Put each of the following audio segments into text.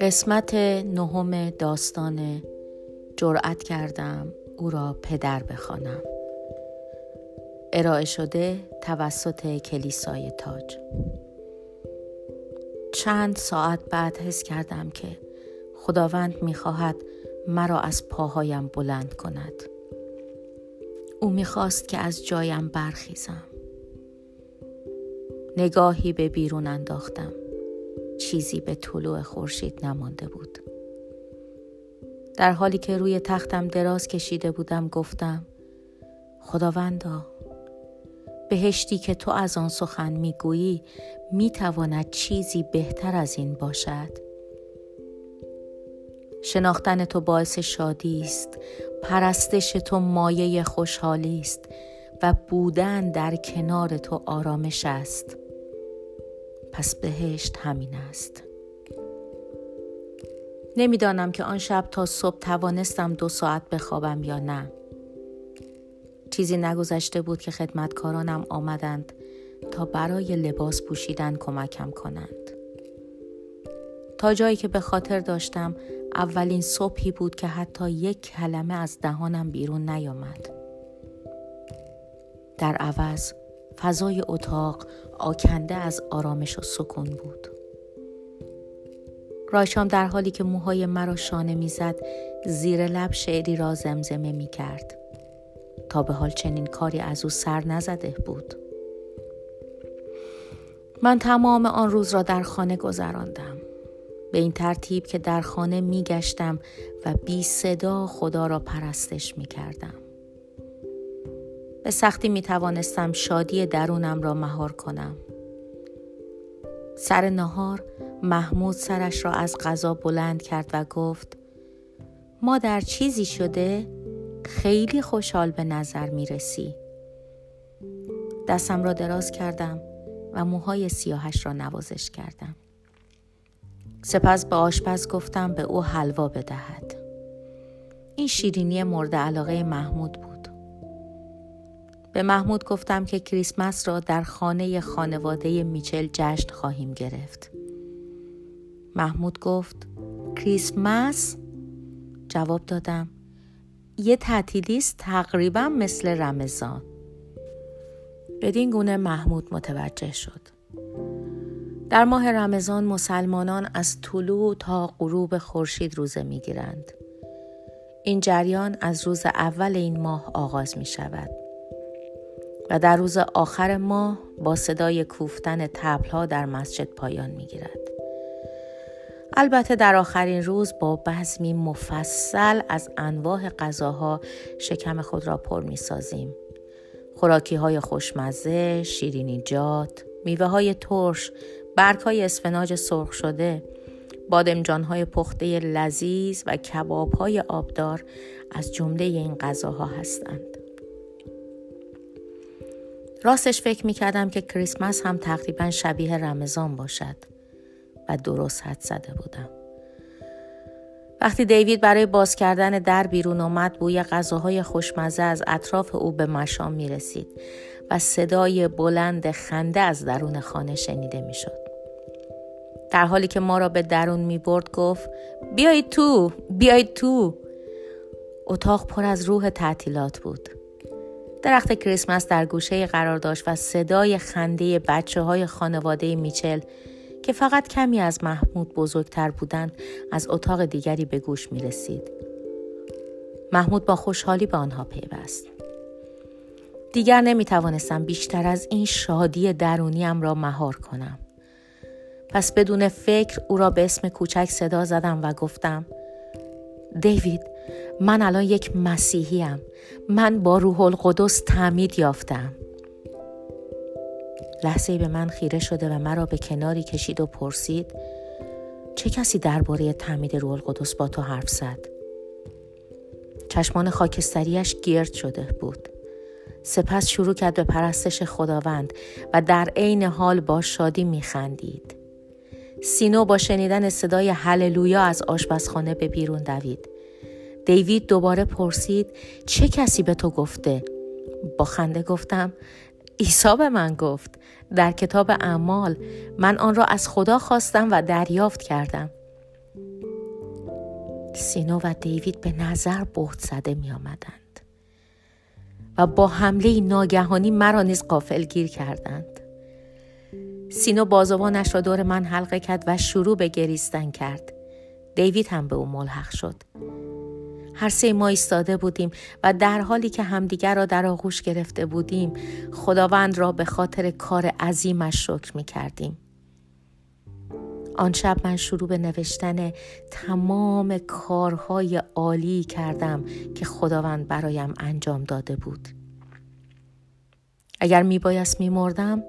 قسمت نهم داستان جرأت کردم او را پدر بخوانم. ارائه شده توسط کلیسای تاج. چند ساعت بعد حس کردم که خداوند می‌خواهد مرا از پاهایم بلند کند. او می‌خواست که از جایم برخیزم. نگاهی به بیرون انداختم. چیزی به طلوع خورشید نمانده بود. در حالی که روی تختم دراز کشیده بودم گفتم خداوندا بهشتی که تو از آن سخن می‌گویی می‌تواند چیزی بهتر از این باشد. شناختن تو باعث شادی است پرستش تو مایه خوشحالی است و بودن در کنار تو آرامش است. پس بهشت همین است. نمی‌دانم که آن شب تا صبح توانستم دو ساعت بخوابم یا نه. چیزی نگذشته بود که خدمتکارانم آمدند تا برای لباس پوشیدن کمکم کنند. تا جایی که به خاطر داشتم اولین صبحی بود که حتی یک کلمه از دهانم بیرون نیامد. در عوض فضای اتاق آکنده از آرامش و سکون بود. رایشام در حالی که موهای مرا شانه می‌زد زیر لب شعری را زمزمه می کرد تا به حال چنین کاری از او سر نزده بود. من تمام آن روز را در خانه گذراندم. به این ترتیب که در خانه می گشتم و بی صدا خدا را پرستش می کردم. به سختی می توانستم شادی درونم را مهار کنم. سر نهار محمود سرش را از غذا بلند کرد و گفت ما در چیزی شده خیلی خوشحال به نظر می رسی. دستم را دراز کردم و موهای سیاهش را نوازش کردم. سپس به آشپز گفتم به او حلوا بدهد. این شیرینی مورد علاقه محمود بود. به محمود گفتم که کریسمس را در خانه خانواده میچل جشن خواهیم گرفت. محمود گفت کریسمس؟ جواب دادم یه تعطیلی است تقریبا مثل رمضان. بدین گونه محمود متوجه شد. در ماه رمضان مسلمانان از طلوع تا غروب خورشید روزه می گیرند. این جریان از روز اول این ماه آغاز می شود و در روز آخر ماه با صدای کوفتن تبلها در مسجد پایان می گیرد. البته در آخرین روز با بزمی مفصل از انواع غذاها شکم خود را پر می سازیم. خوراکی های خوشمزه، شیرینیجات، میوه های ترش، برگ های اسفناج سرخ شده، بادمجان های پخته لذیذ و کباب های آبدار از جمله این غذاها هستند. راستش فکر می کردم که کریسمس هم تقریبا شبیه رمضان باشد و درست حد زده بودم. وقتی دیوید برای باز کردن در بیرون آمد بوی غذاهای خوشمزه از اطراف او به مشام می رسید و صدای بلند خنده از درون خانه شنیده می شد. در حالی که ما را به درون می برد گفت بیایید تو بیایید تو اتاق پر از روح تعطیلات بود درخت کریسمس در گوشه قرار داشت و صدای خنده بچه های خانواده میچل که فقط کمی از محمود بزرگتر بودند از اتاق دیگری به گوش می رسید. محمود با خوشحالی به آنها پیوست. دیگر نمی توانستم بیشتر از این شادی درونیم را مهار کنم. پس بدون فکر او را به اسم کوچک صدا زدم و گفتم دیوید من الان یک مسیحیم. من با روح القدس تعمید یافتم. لحظه به من خیره شده و مرا به کناری کشید و پرسید چه کسی درباره تعمید روح القدس با تو حرف زد؟ چشمان خاکستریش گرد شده بود. سپس شروع کرد به پرستش خداوند و در عین حال با شادی میخندید. سینو با شنیدن صدای هللویا از آشپزخانه به بیرون دوید. دیوید دوباره پرسید چه کسی به تو گفته؟ با خنده گفتم عیسی به من گفت. در کتاب اعمال من آن را از خدا خواستم و دریافت کردم. سینو و دیوید به نظر بهت زده می آمدند و با حمله ناگهانی مرا نیز قافل گیر کردند. سینو بازوانش را دور من حلقه کرد و شروع به گریستن کرد. دیوید هم به او ملحق شد. هر سه ما ایستاده بودیم و در حالی که همدیگر را در آغوش گرفته بودیم خداوند را به خاطر کار عظیمش شکر می کردیم. آن شب من شروع به نوشتن تمام کارهای عالی کردم که خداوند برایم انجام داده بود. اگر می بایست می مردم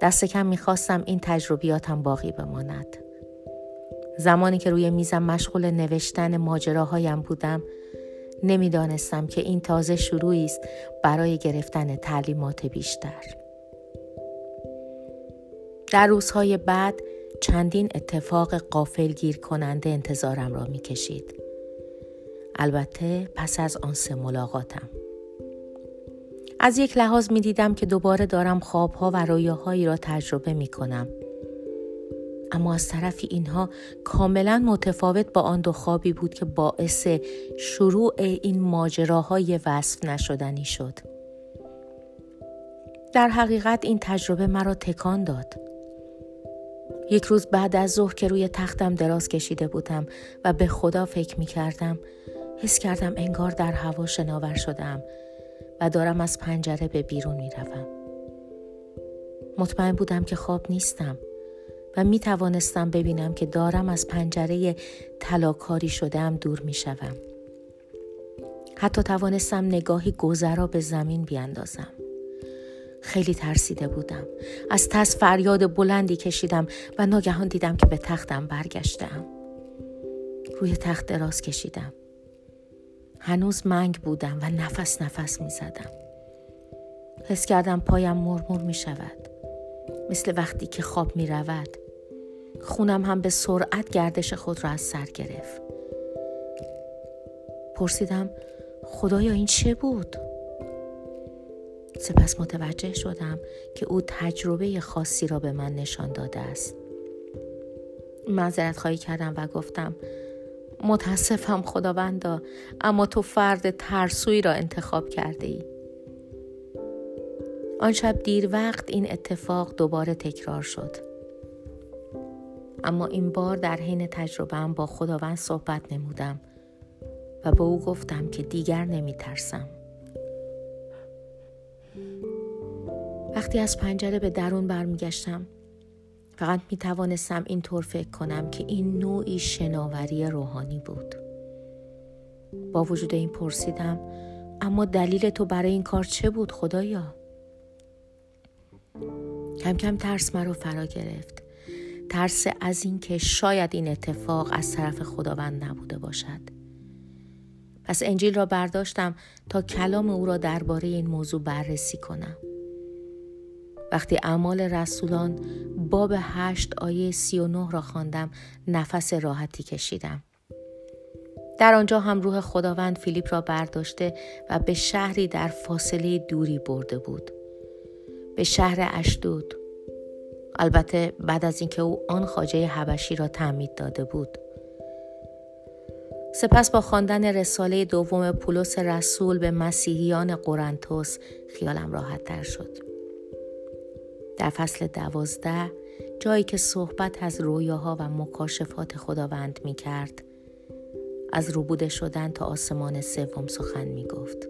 دست کم می خواستم این تجربیاتم باقی بماند. زمانی که روی میزم مشغول نوشتن ماجراهایم بودم نمی‌دانستم که این تازه شروعی است برای گرفتن تعلیمات بیشتر در روزهای بعد چندین اتفاق قافل گیر کننده انتظارم را می کشید. البته پس از آن سه ملاقاتم. از یک لحاظ می دیدم که دوباره دارم خوابها و رویاهایی را تجربه می کنم. اما از طرفی اینها کاملا متفاوت با آن دو خوابی بود که باعث شروع این ماجراهای وصف نشدنی شد. در حقیقت این تجربه مرا تکان داد. یک روز بعد از ظهر که روی تختم دراز کشیده بودم و به خدا فکر می کردم حس کردم انگار در هوا شناور شدم و دارم از پنجره به بیرون می روم. مطمئن بودم که خواب نیستم و می توانستم ببینم که دارم از پنجره تلاکاری شدم دور می شوم. حتی توانستم نگاهی گذرا به زمین بیاندازم. خیلی ترسیده بودم. از تس فریاد بلندی کشیدم و ناگهان دیدم که به تختم برگشتم. روی تخت دراز کشیدم. هنوز منگ بودم و نفس نفس می زدم. حس کردم پایم مرمور می شود. مثل وقتی که خواب می رود. خونم هم به سرعت گردش خود را از سر گرفت. پرسیدم خدایا این چه بود؟ سپس متوجه شدم که او تجربه خاصی را به من نشان داده است. معذرت خواهی کردم و گفتم متاسفم خداوندا اما تو فرد ترسوی را انتخاب کرده ای. آن شب دیر وقت این اتفاق دوباره تکرار شد. اما این بار در حین تجربه با خداوند صحبت نمودم و به او گفتم که دیگر نمی ترسم. وقتی از پنجره به درون برمیگشتم فقط می توانستم اینطور فکر کنم که این نوعی شناوری روحانی بود. با وجود این پرسیدم اما دلیل تو برای این کار چه بود خدایا؟ کم کم ترس مرا فرا گرفت. ترس از اینکه شاید این اتفاق از طرف خداوند نبوده باشد. پس انجیل را برداشتم تا کلام او را درباره این موضوع بررسی کنم. وقتی اعمال رسولان باب هشت آیه سی و نه را خواندم نفس راحتی کشیدم. در آنجا هم روح خداوند فیلیپ را برداشته و به شهری در فاصله دوری برده بود. به شهر اشدود. البته بعد از اینکه او آن خاجه حبشی را تعمید داده بود. سپس با خواندن رساله دوم پولس رسول به مسیحیان قرنتوس خیالم راحت تر شد. در فصل دوازده جایی که صحبت از رویاها و مکاشفات خداوند می کرد از روبوده شدن تا آسمان سوم سخن می گفت.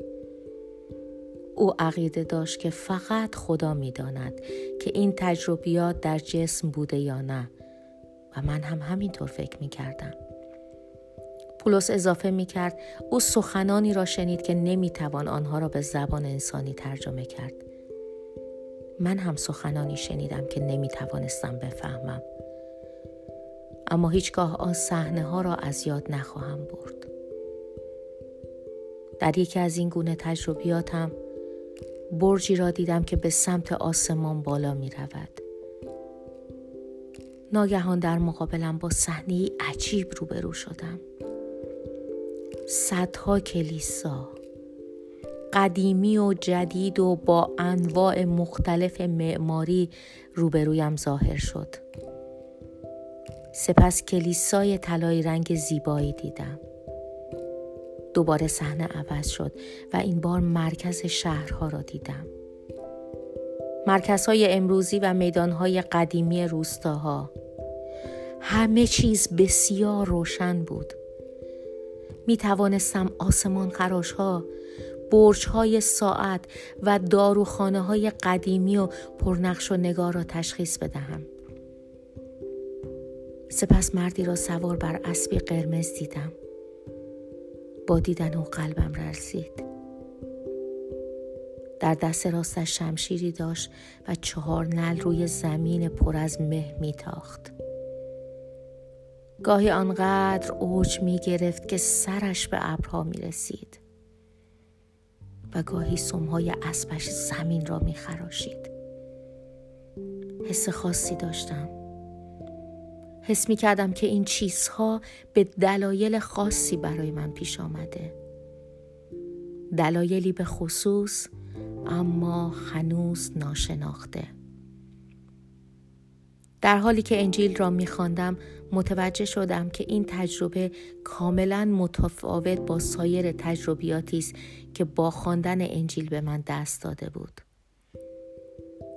او عقیده داشت که فقط خدا می داند که این تجربیات در جسم بوده یا نه و من هم همینطور فکر می کردم. پولس اضافه می کرد او سخنانی را شنید که نمی توان آنها را به زبان انسانی ترجمه کرد. من هم سخنانی شنیدم که نمی توانستم بفهمم. اما هیچگاه آن صحنه ها را از یاد نخواهم برد. در یکی از این گونه تجربیاتم برجی را دیدم که به سمت آسمان بالا می رود. ناگهان در مقابلم با صحنه عجیب روبرو شدم. صدها کلیسا قدیمی و جدید و با انواع مختلف معماری روبرویم ظاهر شد سپس کلیسای طلایی رنگ زیبایی دیدم دوباره صحنه عوض شد و این بار مرکز شهرها را دیدم. مرکزهای امروزی و میدانهای قدیمی روستاها. همه چیز بسیار روشن بود. می توانستم آسمان خراش ها برج های ساعت و داروخانه های قدیمی و پرنقش و نگار را تشخیص بدهم. سپس مردی را سوار بر اسبی قرمز دیدم. با دیدن او قلبم رسید در دست راستش شمشیری داشت و چهار نل روی زمین پر از مه میتاخت. گاهی آنقدر اوج می گرفت که سرش به ابرها می رسید و گاهی سمهای اسبش زمین را می خراشید. حس خاصی داشتم. حس می کردم که این چیزها به دلایل خاصی برای من پیش آمده. دلایلی به خصوص اما هنوز ناشناخته. در حالی که انجیل را میخواندم متوجه شدم که این تجربه کاملا متفاوت با سایر تجربیاتی است که با خواندن انجیل به من دست داده بود.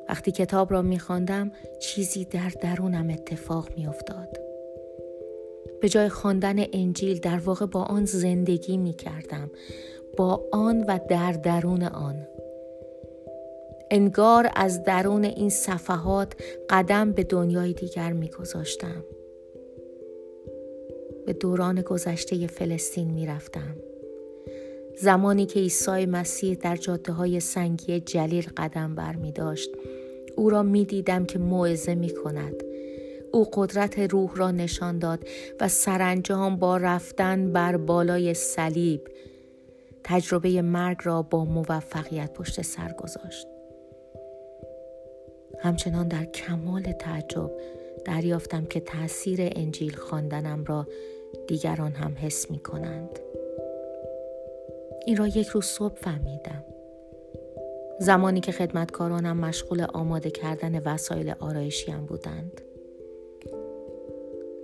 وقتی کتاب را میخواندم چیزی در درونم اتفاق میافتاد به جای خواندن انجیل در واقع با آن زندگی می کردم با آن و در درون آن انگار از درون این صفحات قدم به دنیای دیگر می گذاشتم. به دوران گذشته فلسطین می رفتم. زمانی که عیسی مسیح در جاده های سنگی جلیل قدم بر می داشت او را می دیدم که موعظه می کند او قدرت روح را نشان داد و سرانجام با رفتن بر بالای صلیب تجربه مرگ را با موفقیت پشت سر گذاشت همچنان در کمال تعجب دریافتم که تاثیر انجیل خواندنم را دیگران هم حس می کنند. این را یک روز صبح فهمیدم. زمانی که خدمتکارانم مشغول آماده کردن وسایل آرایشیم بودند.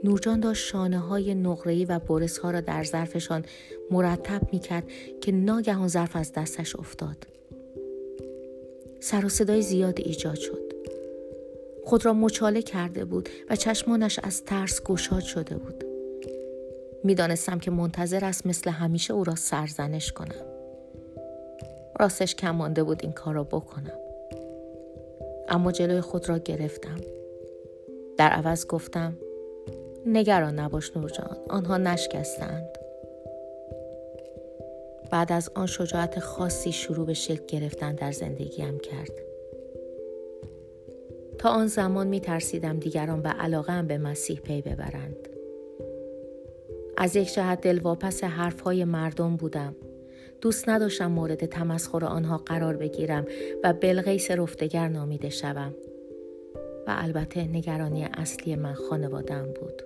نورجان داشت شانه های نقره‌ای و برس ها را در ظرفشان مرتب می کرد که ناگهان ظرف از دستش افتاد. سر و صدای زیاد ایجاد شد. خود را مچاله کرده بود و چشمانش از ترس گشاد شده بود. می‌دانستم که منتظر است مثل همیشه او را سرزنش کنم. راستش کم مانده بود این کار را بکنم. اما جلوی خود را گرفتم. در عوض گفتم نگران نباش نورجان آنها نشکستند. بعد از آن شجاعت خاصی شروع به شکل گرفتن در زندگیم کرد. تا آن زمان می ترسیدم دیگران به علاقه به مسیح پی ببرند. از یک جهت دلواپس حرفهای مردم بودم. دوست نداشتم مورد تمسخر آنها قرار بگیرم و بلغیس رفتگر نامیده شوم. و البته نگرانی اصلی من خانوادم بود.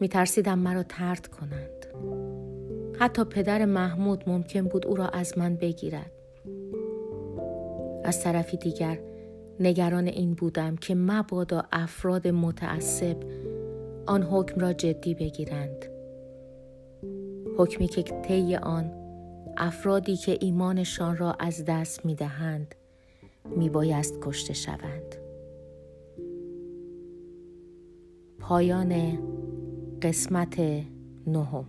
می ترسیدم مرا ترد کنند. حتی پدر محمود ممکن بود او را از من بگیرد. از طرفی دیگر نگران این بودم که مبادا افراد متعصب آن حکم را جدی بگیرند حکمی که طی آن افرادی که ایمانشان را از دست می دهند می بایست کشته شوند. پایان قسمت نهم